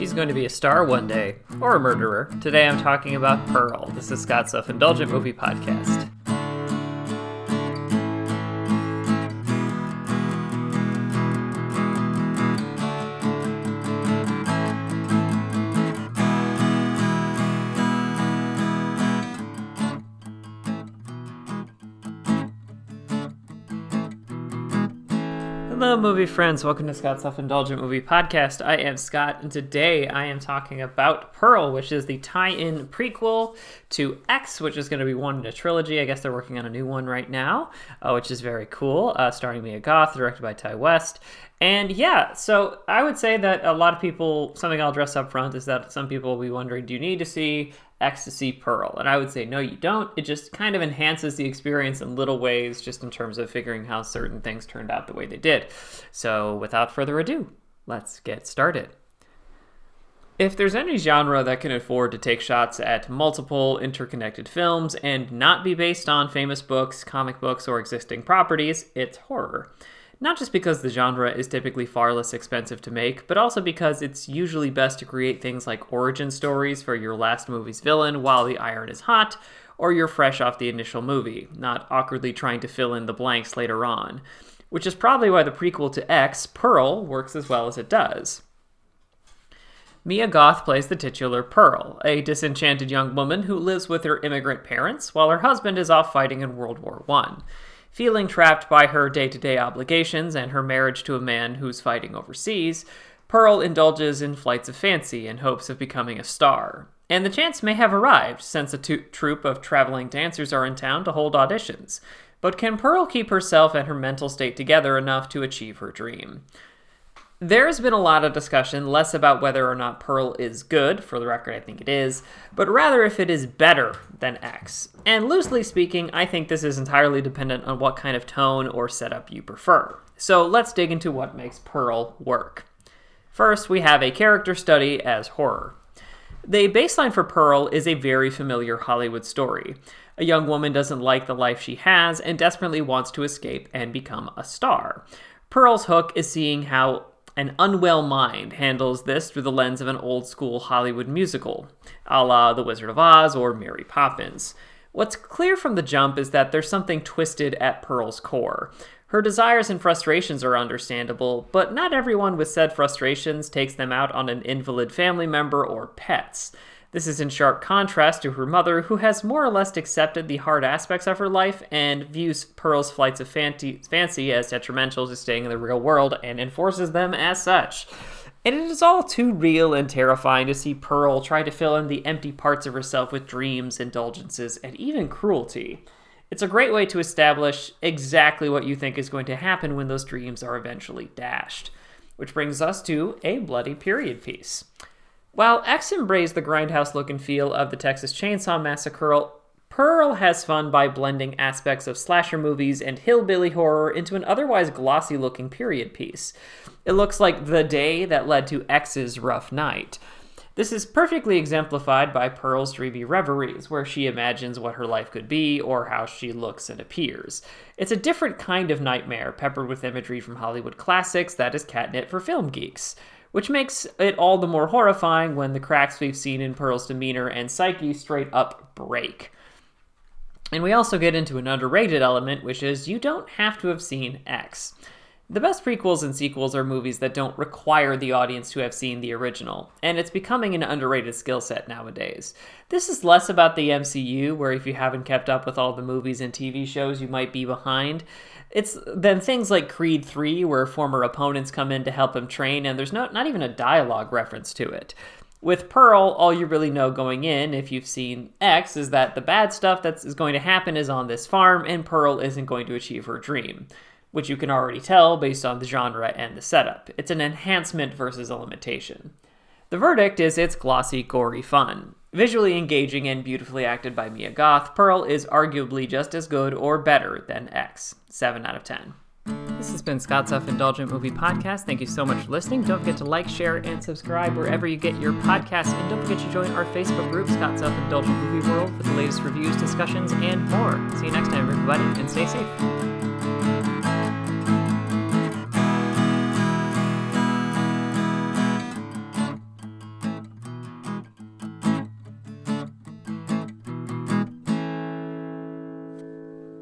She's going to be a star one day, or a murderer. Today I'm talking about Pearl. This is Scott's Self Indulgent Movie Podcast. Hello, movie friends. Welcome to Scott's Self Indulgent Movie Podcast. I am Scott, and today I am talking about Pearl, which is the tie in prequel to X, which is going to be one in a trilogy. I guess they're working on a new one right now, uh, which is very cool, uh, starring Mia Goth, directed by Ti West. And yeah, so I would say that a lot of people, something I'll address up front is that some people will be wondering do you need to see X to see Pearl? And I would say, no, you don't. It just kind of enhances the experience in little ways, just in terms of figuring how certain things turned out the way they did. So without further ado, let's get started. If there's any genre that can afford to take shots at multiple interconnected films and not be based on famous books, comic books, or existing properties, it's horror. Not just because the genre is typically far less expensive to make, but also because it's usually best to create things like origin stories for your last movie's villain while the iron is hot, or you're fresh off the initial movie, not awkwardly trying to fill in the blanks later on. Which is probably why the prequel to X, Pearl, works as well as it does. Mia Goth plays the titular Pearl, a disenchanted young woman who lives with her immigrant parents while her husband is off fighting in World War I. Feeling trapped by her day to day obligations and her marriage to a man who's fighting overseas, Pearl indulges in flights of fancy in hopes of becoming a star. And the chance may have arrived since a troupe of traveling dancers are in town to hold auditions. But can Pearl keep herself and her mental state together enough to achieve her dream? There's been a lot of discussion, less about whether or not Pearl is good, for the record, I think it is, but rather if it is better than X. And loosely speaking, I think this is entirely dependent on what kind of tone or setup you prefer. So let's dig into what makes Pearl work. First, we have a character study as horror. The baseline for Pearl is a very familiar Hollywood story. A young woman doesn't like the life she has and desperately wants to escape and become a star. Pearl's hook is seeing how an unwell mind handles this through the lens of an old school Hollywood musical, a la The Wizard of Oz or Mary Poppins. What's clear from the jump is that there's something twisted at Pearl's core. Her desires and frustrations are understandable, but not everyone with said frustrations takes them out on an invalid family member or pets. This is in sharp contrast to her mother, who has more or less accepted the hard aspects of her life and views Pearl's flights of fancy as detrimental to staying in the real world and enforces them as such. And it is all too real and terrifying to see Pearl try to fill in the empty parts of herself with dreams, indulgences, and even cruelty. It's a great way to establish exactly what you think is going to happen when those dreams are eventually dashed. Which brings us to a bloody period piece. While X embraced the grindhouse look and feel of the Texas Chainsaw Massacre, Pearl has fun by blending aspects of slasher movies and hillbilly horror into an otherwise glossy looking period piece. It looks like the day that led to X's rough night. This is perfectly exemplified by Pearl's dreamy reveries, where she imagines what her life could be or how she looks and appears. It's a different kind of nightmare, peppered with imagery from Hollywood classics that is catnip for film geeks which makes it all the more horrifying when the cracks we've seen in Pearl's demeanor and psyche straight up break. And we also get into an underrated element, which is you don't have to have seen X. The best prequels and sequels are movies that don't require the audience to have seen the original, and it's becoming an underrated skill set nowadays. This is less about the MCU, where if you haven't kept up with all the movies and TV shows, you might be behind. It's then things like Creed 3, where former opponents come in to help him train, and there's no, not even a dialogue reference to it. With Pearl, all you really know going in, if you've seen X, is that the bad stuff that is going to happen is on this farm, and Pearl isn't going to achieve her dream which you can already tell based on the genre and the setup. It's an enhancement versus a limitation. The verdict is it's glossy, gory fun. Visually engaging and beautifully acted by Mia Goth, Pearl is arguably just as good or better than X. 7 out of 10. This has been Scott's Self Indulgent Movie Podcast. Thank you so much for listening. Don't forget to like, share, and subscribe wherever you get your podcasts. And don't forget to join our Facebook group, Scott's Self Indulgent Movie World, for the latest reviews, discussions, and more. See you next time, everybody, and stay safe.